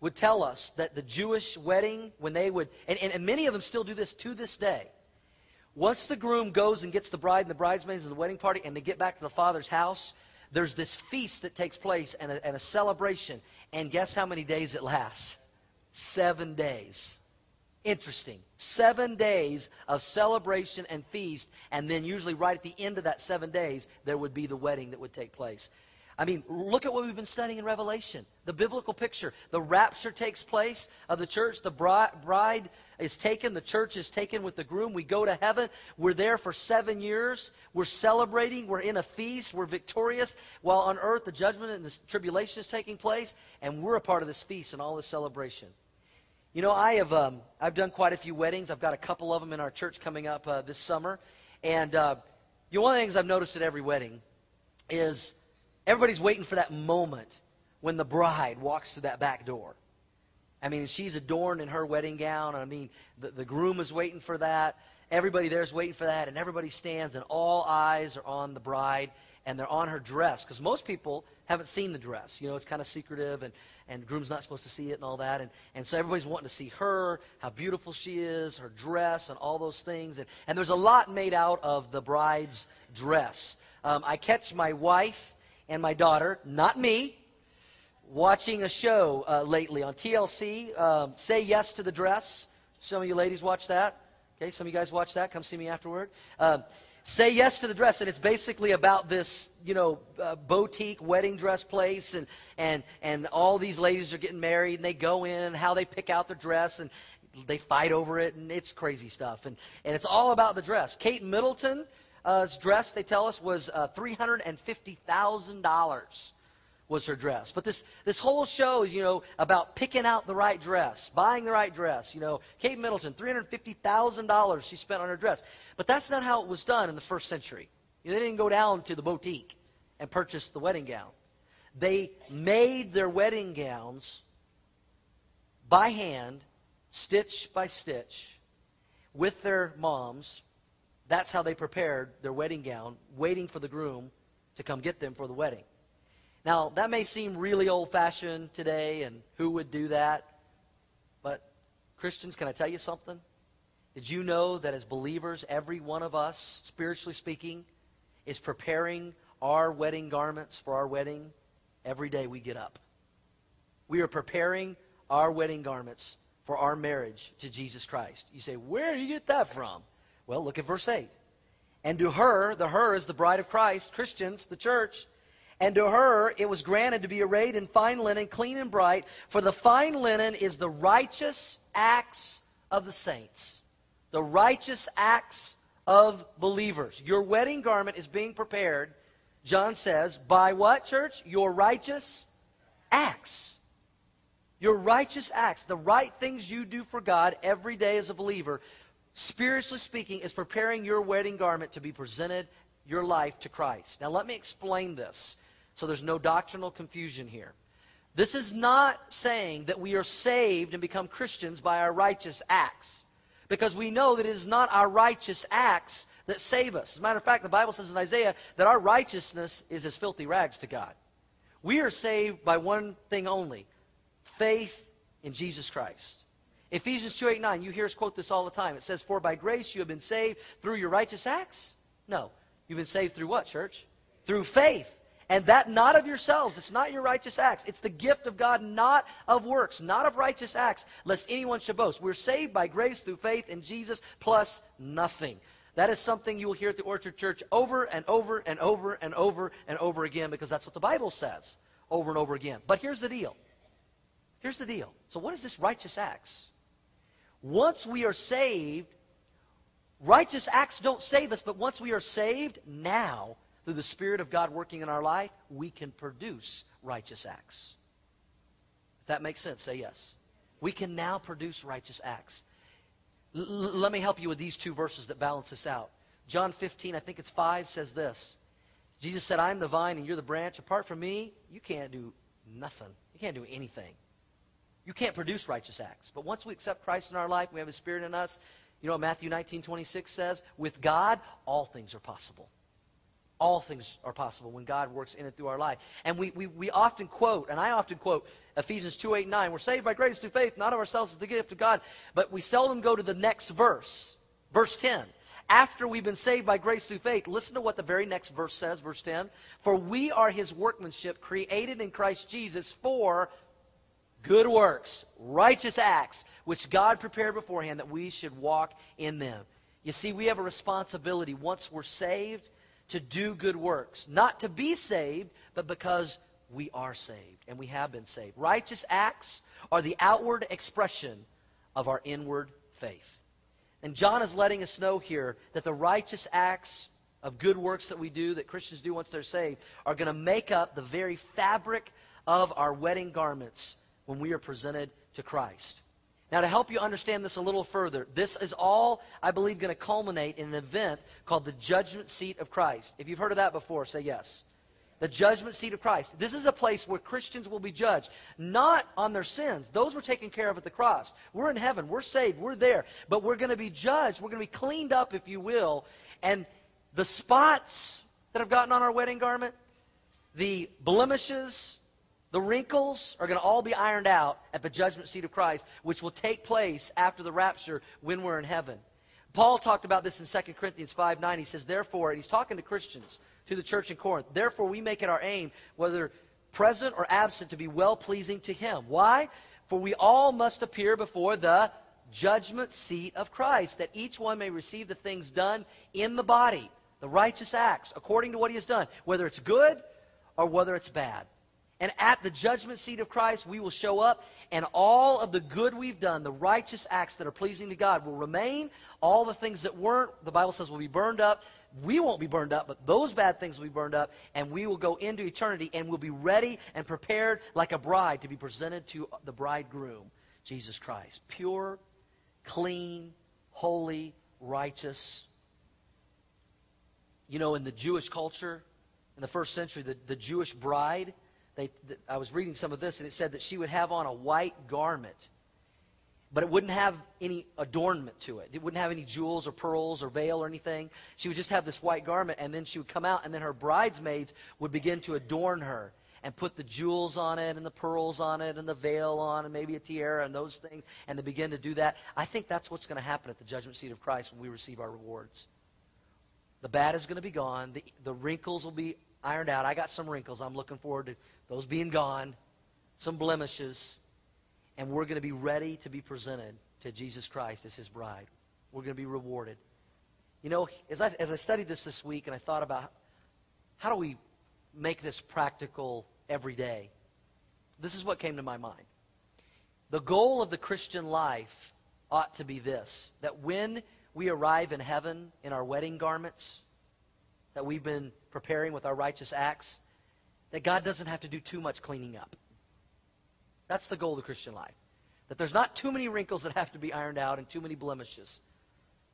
would tell us that the Jewish wedding, when they would, and, and, and, many of them still do this to this day. Once the groom goes and gets the bride and the bridesmaids and the wedding party, and they get back to the father's house, there's this feast that takes place and a, and a celebration. And guess how many days it lasts? Seven days. Interesting. Seven days of celebration and feast, and then usually right at the end of that seven days, there would be the wedding that would take place. I mean, look at what we've been studying in Revelation. The biblical picture. The rapture takes place of the church. The bride is taken. The church is taken with the groom. We go to heaven. We're there for seven years. We're celebrating. We're in a feast. We're victorious. While on earth, the judgment and the tribulation is taking place. And we're a part of this feast and all this celebration. You know, I have um, I've done quite a few weddings. I've got a couple of them in our church coming up uh, this summer, And uh, you know, one of the things I've noticed at every wedding is everybody's waiting for that moment when the bride walks through that back door. I mean, she's adorned in her wedding gown. I mean, the, the groom is waiting for that. Everybody there's waiting for that, and everybody stands, and all eyes are on the bride, and they're on her dress. Because most people haven't seen the dress. You know, it's kind of secretive, and, and groom's not supposed to see it and all that. And, and so everybody's wanting to see her, how beautiful she is, her dress, and all those things. And, and there's a lot made out of the bride's dress. Um, I catch my wife and my daughter, not me, watching a show uh, lately on TLC. Um, Say Yes to the Dress. Some of you ladies watch that. Okay, some of you guys watch that. Come see me afterward. Um, Say Yes to the Dress, and it's basically about this, you know, uh, boutique wedding dress place, and and and all these ladies are getting married, and they go in, and how they pick out their dress, and they fight over it, and it's crazy stuff, and and it's all about the dress. Kate Middleton uh, dress, they tell us, was uh, $350,000 was her dress. But this, this whole show is, you know, about picking out the right dress, buying the right dress. You know, Kate Middleton, $350,000 she spent on her dress. But that's not how it was done in the first century. You know, they didn't go down to the boutique and purchase the wedding gown. They made their wedding gowns by hand, stitch by stitch, with their moms that's how they prepared their wedding gown, waiting for the groom to come get them for the wedding. Now, that may seem really old fashioned today, and who would do that? But, Christians, can I tell you something? Did you know that as believers, every one of us, spiritually speaking, is preparing our wedding garments for our wedding every day we get up? We are preparing our wedding garments for our marriage to Jesus Christ. You say, where do you get that from? Well, look at verse 8. And to her, the her is the bride of Christ, Christians, the church. And to her it was granted to be arrayed in fine linen, clean and bright, for the fine linen is the righteous acts of the saints. The righteous acts of believers. Your wedding garment is being prepared, John says, by what, church? Your righteous acts. Your righteous acts, the right things you do for God every day as a believer, spiritually speaking, is preparing your wedding garment to be presented, your life to Christ. Now, let me explain this so there's no doctrinal confusion here. This is not saying that we are saved and become Christians by our righteous acts. Because we know that it is not our righteous acts that save us. As a matter of fact, the Bible says in Isaiah that our righteousness is as filthy rags to God. We are saved by one thing only faith in Jesus Christ. Ephesians 2 8 9, you hear us quote this all the time. It says, For by grace you have been saved through your righteous acts? No. You've been saved through what, church? Through faith. And that not of yourselves. It's not your righteous acts. It's the gift of God, not of works, not of righteous acts, lest anyone should boast. We're saved by grace through faith in Jesus plus nothing. That is something you will hear at the Orchard Church over and over and over and over and over again because that's what the Bible says over and over again. But here's the deal. Here's the deal. So, what is this righteous acts? Once we are saved, righteous acts don't save us, but once we are saved, now, through the Spirit of God working in our life, we can produce righteous acts. If that makes sense, say yes. We can now produce righteous acts. L- let me help you with these two verses that balance this out. John 15, I think it's 5, says this. Jesus said, I'm the vine and you're the branch. Apart from me, you can't do nothing. You can't do anything. You can't produce righteous acts. But once we accept Christ in our life, we have His Spirit in us. You know what Matthew 19, 26 says? With God, all things are possible. All things are possible when God works in and through our life. And we, we, we often quote, and I often quote Ephesians 2, 8, 9. We're saved by grace through faith, not of ourselves, is the gift of God. But we seldom go to the next verse. Verse 10. After we've been saved by grace through faith, listen to what the very next verse says, verse 10. For we are his workmanship, created in Christ Jesus for good works, righteous acts, which God prepared beforehand that we should walk in them. You see, we have a responsibility once we're saved to do good works. Not to be saved, but because we are saved and we have been saved. Righteous acts are the outward expression of our inward faith. And John is letting us know here that the righteous acts of good works that we do, that Christians do once they're saved, are going to make up the very fabric of our wedding garments when we are presented to Christ. Now, to help you understand this a little further, this is all, I believe, going to culminate in an event called the judgment seat of Christ. If you've heard of that before, say yes. The judgment seat of Christ. This is a place where Christians will be judged, not on their sins. Those were taken care of at the cross. We're in heaven. We're saved. We're there. But we're going to be judged. We're going to be cleaned up, if you will. And the spots that have gotten on our wedding garment, the blemishes, the wrinkles are going to all be ironed out at the judgment seat of Christ, which will take place after the rapture when we're in heaven. Paul talked about this in 2 Corinthians 5 9. He says, Therefore, and he's talking to Christians, to the church in Corinth, therefore we make it our aim, whether present or absent, to be well pleasing to him. Why? For we all must appear before the judgment seat of Christ, that each one may receive the things done in the body, the righteous acts, according to what he has done, whether it's good or whether it's bad. And at the judgment seat of Christ, we will show up, and all of the good we've done, the righteous acts that are pleasing to God, will remain. All the things that weren't, the Bible says, will be burned up. We won't be burned up, but those bad things will be burned up, and we will go into eternity, and we'll be ready and prepared like a bride to be presented to the bridegroom, Jesus Christ. Pure, clean, holy, righteous. You know, in the Jewish culture, in the first century, the, the Jewish bride they, I was reading some of this, and it said that she would have on a white garment, but it wouldn't have any adornment to it. It wouldn't have any jewels or pearls or veil or anything. She would just have this white garment, and then she would come out, and then her bridesmaids would begin to adorn her and put the jewels on it and the pearls on it and the veil on and maybe a tiara and those things, and they begin to do that. I think that's what's going to happen at the judgment seat of Christ when we receive our rewards. The bad is going to be gone. The, the wrinkles will be ironed out. I got some wrinkles. I'm looking forward to those being gone, some blemishes, and we're going to be ready to be presented to Jesus Christ as his bride. We're going to be rewarded. You know, as I, as I studied this this week and I thought about how do we make this practical every day, this is what came to my mind. The goal of the Christian life ought to be this that when we arrive in heaven in our wedding garments that we've been preparing with our righteous acts, that God doesn't have to do too much cleaning up. That's the goal of the Christian life. That there's not too many wrinkles that have to be ironed out and too many blemishes.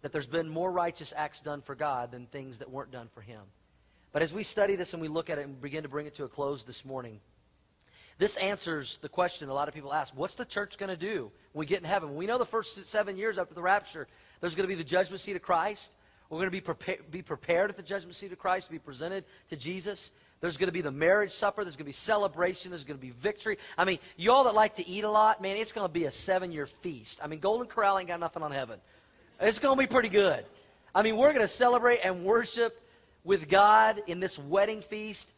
That there's been more righteous acts done for God than things that weren't done for Him. But as we study this and we look at it and begin to bring it to a close this morning, this answers the question a lot of people ask what's the church going to do when we get in heaven? We know the first seven years after the rapture, there's going to be the judgment seat of Christ. We're going to be, prepa- be prepared at the judgment seat of Christ to be presented to Jesus. There's going to be the marriage supper. There's going to be celebration. There's going to be victory. I mean, you all that like to eat a lot, man, it's going to be a seven year feast. I mean, Golden Corral ain't got nothing on heaven. It's going to be pretty good. I mean, we're going to celebrate and worship with God in this wedding feast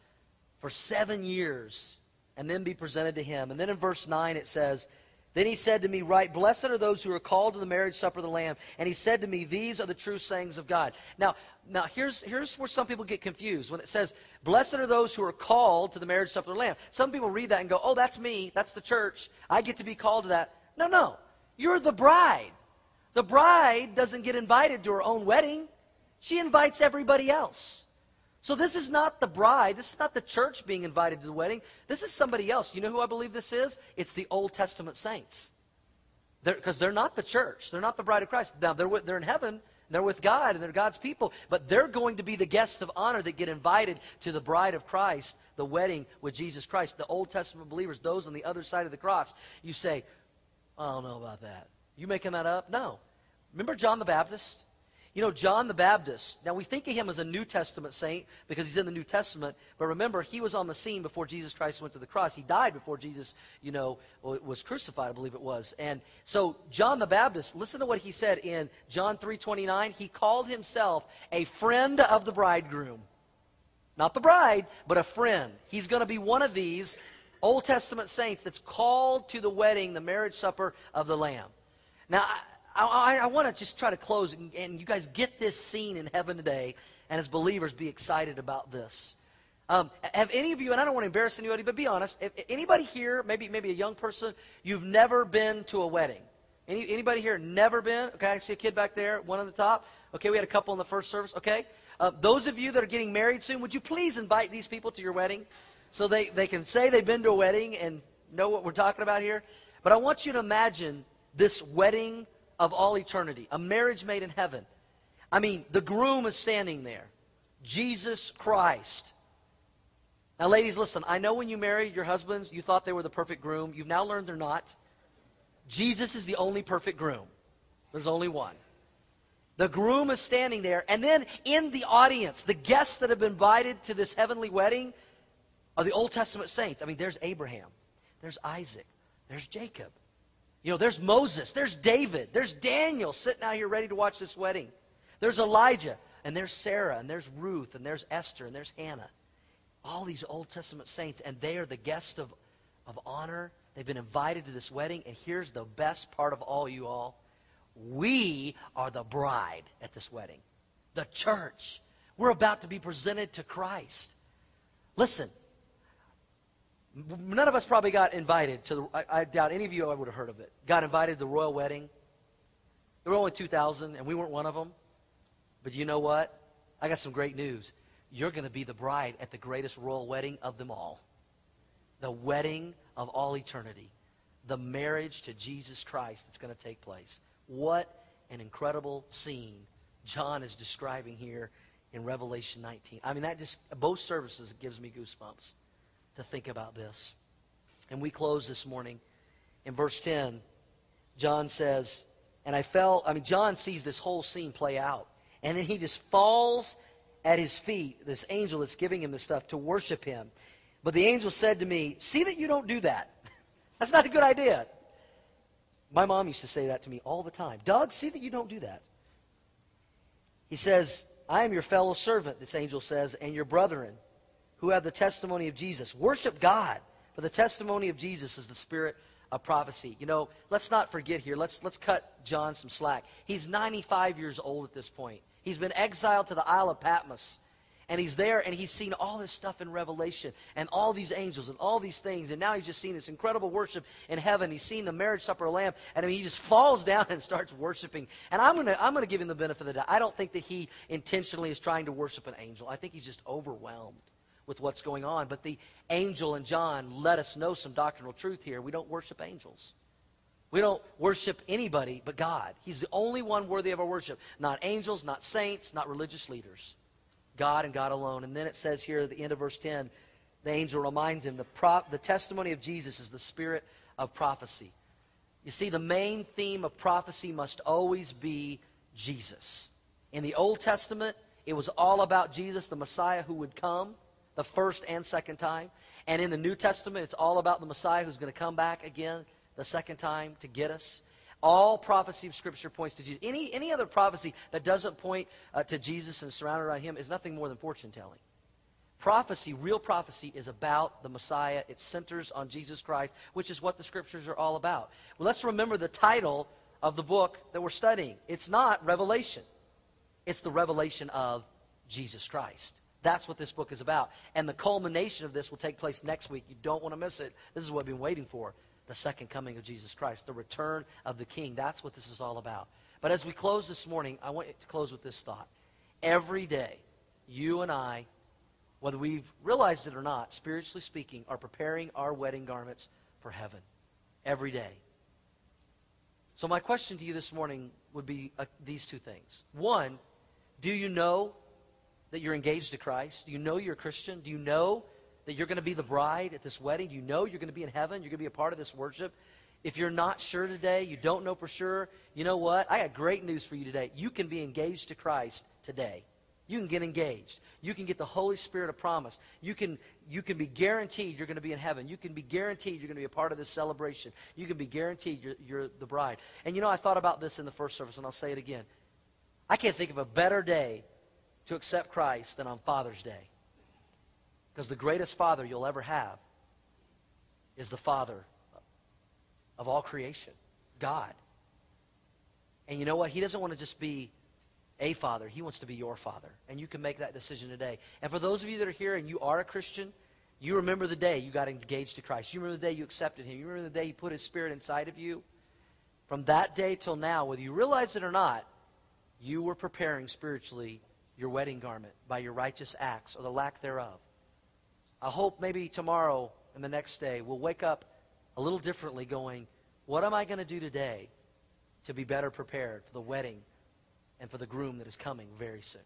for seven years and then be presented to Him. And then in verse 9 it says, then he said to me, Right, blessed are those who are called to the marriage supper of the Lamb. And he said to me, These are the true sayings of God. Now, now here's, here's where some people get confused. When it says, Blessed are those who are called to the marriage supper of the Lamb. Some people read that and go, Oh, that's me. That's the church. I get to be called to that. No, no. You're the bride. The bride doesn't get invited to her own wedding, she invites everybody else. So this is not the bride. This is not the church being invited to the wedding. This is somebody else. You know who I believe this is? It's the Old Testament saints. Because they're, they're, not the church. They're not the bride of Christ. Now, they're, with, they're in heaven. They're with God, and they're God's people. But they're going to be the guests of honor that get invited to the bride of Christ, the wedding with Jesus Christ. The Old Testament believers, those on the other side of the cross. You say, I don't know about that. You making that up? No. Remember John the Baptist? You know, John the Baptist, now we think of him as a New Testament saint because he's in the New Testament, but remember, he was on the scene before Jesus Christ went to the cross. He died before Jesus, you know, was crucified, I believe it was. And so John the Baptist, listen to what he said in John 3:29, he called himself a friend of the bridegroom. Not the bride, but a friend. He's going to be one of these Old Testament saints that's called to the wedding, the marriage supper of the Lamb. Now, I, I, want to just try to close, and, and, you guys get this scene in heaven today, and as believers, be excited about this. Um, have any of you, and I don't want to embarrass anybody, but be honest, if anybody here, maybe maybe a young person, you've never been to a wedding? Any, anybody here never been? Okay, I see a kid back there, one on the top. Okay, we had a couple in the first service. Okay, uh, those of you that are getting married soon, would you please invite these people to your wedding so they, they can say they've been to a wedding and know what we're talking about here? But I want you to imagine this wedding of all eternity, a marriage made in heaven. I mean, the groom is standing there, Jesus Christ. Now, ladies, listen, I know when you married your husbands, you thought they were the perfect groom. You've now learned they're not. Jesus is the only perfect groom. There's only one. The groom is standing there, and then in the audience, the guests that have been invited to this heavenly wedding are the Old Testament saints. I mean, there's Abraham, there's Isaac, there's Jacob. You know, there's Moses, there's David, there's Daniel sitting out here ready to watch this wedding. There's Elijah, and there's Sarah, and there's Ruth, and there's Esther, and there's Hannah. All these Old Testament saints, and they are the guests of, of honor. They've been invited to this wedding, and here's the best part of all, you all. We are the bride at this wedding. The church. We're about to be presented to Christ. Listen, none of us probably got invited to the, I, I doubt any of you would have heard of it. Got invited to the royal wedding. There were only 2,000, and we weren't one of them. But you know what? I got some great news. You're going to be the bride at the greatest royal wedding of them all. The wedding of all eternity. The marriage to Jesus Christ that's going to take place. What an incredible scene John is describing here in Revelation 19. I mean, that just, both services, gives me goosebumps to think about this. And we close this morning in verse 10. John says, and I fell, I mean, John sees this whole scene play out. And then he just falls at his feet, this angel that's giving him this stuff, to worship him. But the angel said to me, See that you don't do that. That's not a good idea. My mom used to say that to me all the time. Doug, see that you don't do that. He says, I am your fellow servant, this angel says, and your brethren who have the testimony of Jesus. Worship God, for the testimony of Jesus is the spirit of prophecy. You know, let's not forget here. Let's let's cut John some slack. He's 95 years old at this point. He's been exiled to the Isle of Patmos. And he's there and he's seen all this stuff in Revelation and all these angels and all these things. And now he's just seen this incredible worship in heaven. He's seen the marriage supper of Lamb. And I mean, he just falls down and starts worshiping. And I'm going to I'm to give him the benefit of the doubt. I don't think that he intentionally is trying to worship an angel. I think he's just overwhelmed with what's going on. But the angel and John let us know some doctrinal truth here. We don't worship angels. We don't worship anybody but God. He's the only one worthy of our worship. Not angels, not saints, not religious leaders. God and God alone. And then it says here at the end of verse 10, the angel reminds him the, the testimony of Jesus is the spirit of prophecy. You see, the main theme of prophecy must always be Jesus. In the Old Testament, it was all about Jesus, the Messiah who would come the first and second time. And in the New Testament, it's all about the Messiah who's going to come back again the second time to get us. All prophecy of Scripture points to Jesus. Any, any other prophecy that doesn't point uh, to Jesus and surrounded around him is nothing more than fortune telling. Prophecy, real prophecy, is about the Messiah. It centers on Jesus Christ, which is what the Scriptures are all about. Well, let's remember the title of the book that we're studying. It's not Revelation, it's the revelation of Jesus Christ. That's what this book is about. And the culmination of this will take place next week. You don't want to miss it. This is what we've been waiting for the second coming of Jesus Christ, the return of the King. That's what this is all about. But as we close this morning, I want to close with this thought. Every day, you and I, whether we've realized it or not, spiritually speaking, are preparing our wedding garments for heaven. Every day. So, my question to you this morning would be uh, these two things. One, do you know that you're engaged to Christ? Do you know you're a Christian? Do you know that you're going to be the bride at this wedding? Do you know you're going to be in heaven? You're going to be a part of this worship? If you're not sure today, you don't know for sure, you know what? I got great news for you today. You can be engaged to Christ today. You can get engaged. You can get the Holy Spirit of promise. You can, you can be guaranteed you're going to be in heaven. You can be guaranteed you're going to be a part of this celebration. You can be guaranteed you're, you're the bride. And you know, I thought about this in the first service, and I'll say it again. I can't think of a better day to accept Christ than on Father's Day. Because the greatest father you'll ever have is the father of all creation, God. And you know what? He doesn't want to just be a father, he wants to be your father. And you can make that decision today. And for those of you that are here and you are a Christian, you remember the day you got engaged to Christ. You remember the day you accepted him. You remember the day he put his spirit inside of you. From that day till now, whether you realize it or not, you were preparing spiritually your wedding garment by your righteous acts or the lack thereof. I hope maybe tomorrow and the next day we'll wake up a little differently going, what am I going to do today to be better prepared for the wedding and for the groom that is coming very soon.